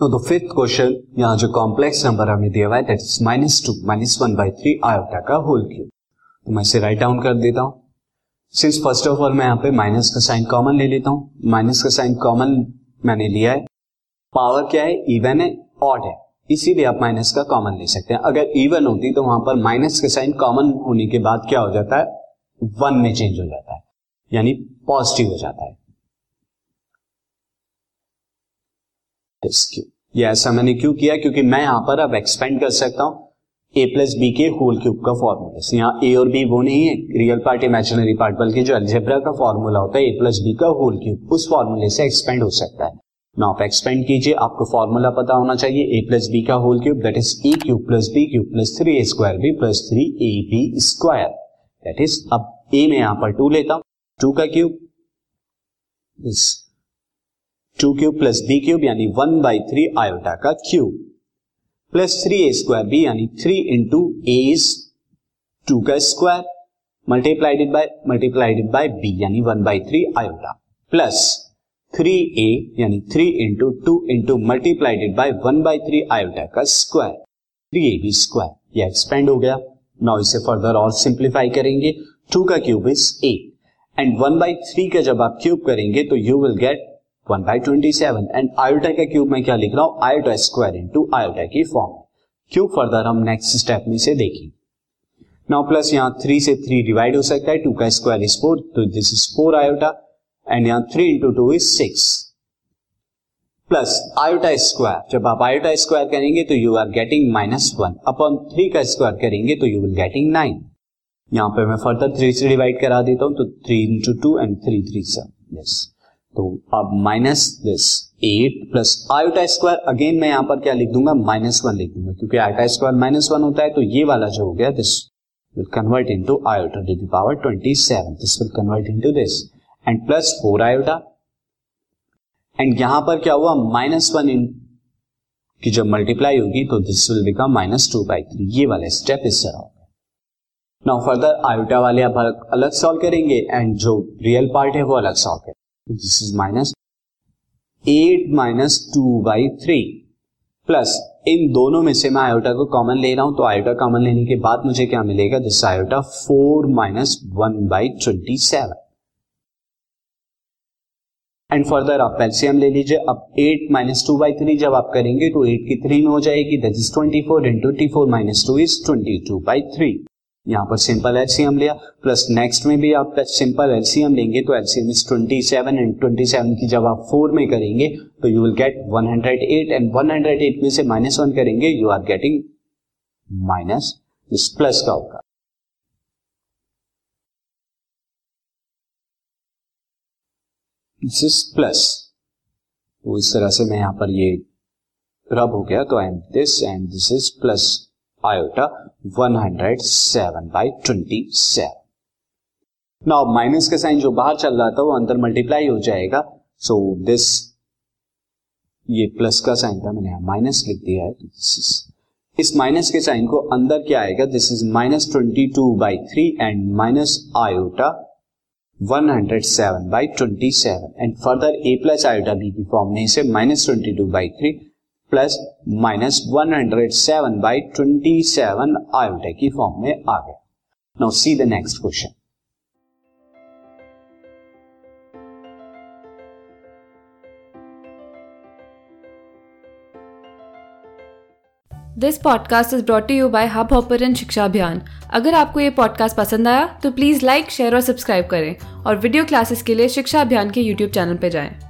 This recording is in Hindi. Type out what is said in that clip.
तो द फिफ्थ क्वेश्चन यहाँ जो कॉम्प्लेक्स नंबर हमें दिया हुआ है that is minus two minus one by three iota का होल क्यूब तो मैं इसे राइट डाउन कर देता हूँ। सिंस फ़र्स्ट ऑफ़ ऑल मैं यहाँ पे माइनस का साइन कॉमन ले लेता हूँ। माइनस का साइन कॉमन मैंने लिया है। पावर क्या है? इवन है ऑड है। इसीलिए आप माइनस का कॉमन ले सकते हैं। अगर इवन होती तो वहाँ पर माइनस का साइन कॉमन होने के बाद क्या हो जाता है? वन में चेंज हो जाता है। यानी पॉजिटिव हो जाता है। ये ऐसा मैंने क्यों किया? क्योंकि मैं यहाँ पर अब एक्सपेंड कर सकता हूँ। ए प्लस बी के होल क्यूब का फॉर्मूला यहाँ ए और बी वो नहीं है रियल पार्ट इमेजिनरी पार्ट बल्कि जो अलजेब्रा का फॉर्मूला होता है ए प्लस बी का होल क्यूब उस फॉर्मूले से एक्सपेंड हो सकता है। ना आप एक्सपेंड कीजिए, आपको फॉर्मूला पता होना चाहिए ए प्लस बी का whole cube that is A cube plus B cube plus three A square B plus three A B square that is अब ए में यहाँ पर टू लेता हूँ। टू का cube two cube plus B cube यानी वन बाई थ्री आयोटा का cube plus three A square B यानी थ्री इंटू ए टू का square multiplied by multiplied by B यानी one by three iota plus three A यानी three into two into multiplied by one by three iota का square three A B square यह एक्सपेंड हो गया. नाउ इसे फर्दर और सिंप्लीफाई करेंगे. टू का cube is eight and one by three का जब आप क्यूब करेंगे तो you will get one by twenty seven and iota का क्यूब मैं क्या लिख रहा हूँ? आयोटा स्क्वायर इंटू आयोटा की फॉर्म क्यूब फर्दर हम नेक्स्ट स्टेप में से देखेंगे नाउ प्लस यहाँ थ्री से थ्री डिवाइड हो सकता है। टू का स्क्वायर इज़ फोर तो this is four iota and यहाँ three into two is six plus iota square जब आप आयोटा स्क्वायर करेंगे तो you are getting minus one upon three का स्क्वायर करेंगे तो यू विल गेटिंग नाइन यहाँ पे मैं फर्दर थ्री से डिवाइड करा देता हूँ तो three into two and three three yes तो अब minus this eight plus iota square again मैं यहाँ पर क्या लिख दूँगा? माइनस वन लिख दूँगा, क्योंकि आयोटा स्क्वायर माइनस वन होता है तो ये वाला जो हो गया this will convert into iota to the power twenty seven this will convert into this and plus four iota and यहाँ पर क्या हुआ? माइनस वन इन की जब मल्टीप्लाई होगी तो this will become minus two by three ये वाला स्टेप इस तरह नाउ फर्दर आयोटा वाले अब अलग सॉल्व करेंगे एंड जो रियल पार्ट है, वो अलग सॉल्व करेंगे। This is minus eight minus two by three plus इन दोनों में से मैं आयोटा को कॉमन ले रहा हूँ तो आयोटा कॉमन लेने के बाद मुझे क्या मिलेगा? This iota four minus one by twenty seven and further आप एलसीएम ले लीजिए। अब eight minus two by three जब आप करेंगे तो एट की थ्री में हो जाएगी। That is twenty four into T four minus two is twenty two by three यहाँ पर सिंपल एलसीएम लिया प्लस नेक्स्ट में भी आप सिंपल एलसीएम लेंगे तो एलसीएम इज़ 27 एंड 27 की जब आप फोर में करेंगे तो यू विल गेट 108 एंड 108 में से माइनस वन करेंगे you are getting minus this plus का होगा प्लस तो इस तरह से मैं यहाँ पर ये रब हो गया तो I am this and this is plus iota 107 by 27 now minus का साइन जो बाहर चल रहा था वो अंदर मल्टीप्लाई हो जाएगा. सो so, दिस ये प्लस का साइन था मैंने यहाँ माइनस लिख दिया है. इस माइनस के साइन को अंदर क्या आएगा? This is minus twenty two by three and minus iota 107 by 27 and further A plus iota B की फॉर्म में इसे minus twenty two by three plus minus one hundred seven by twenty seven iota की फॉर्म में आ गया। Now see the next question this podcast is brought you by Hubhopper Shiksha Abhiyan अगर आपको ये पॉडकास्ट पसंद आया तो प्लीज़ लाइक शेयर और सब्सक्राइब करें और वीडियो क्लासेस के लिए शिक्षा अभियान के यूट्यूब चैनल पर जाएँ।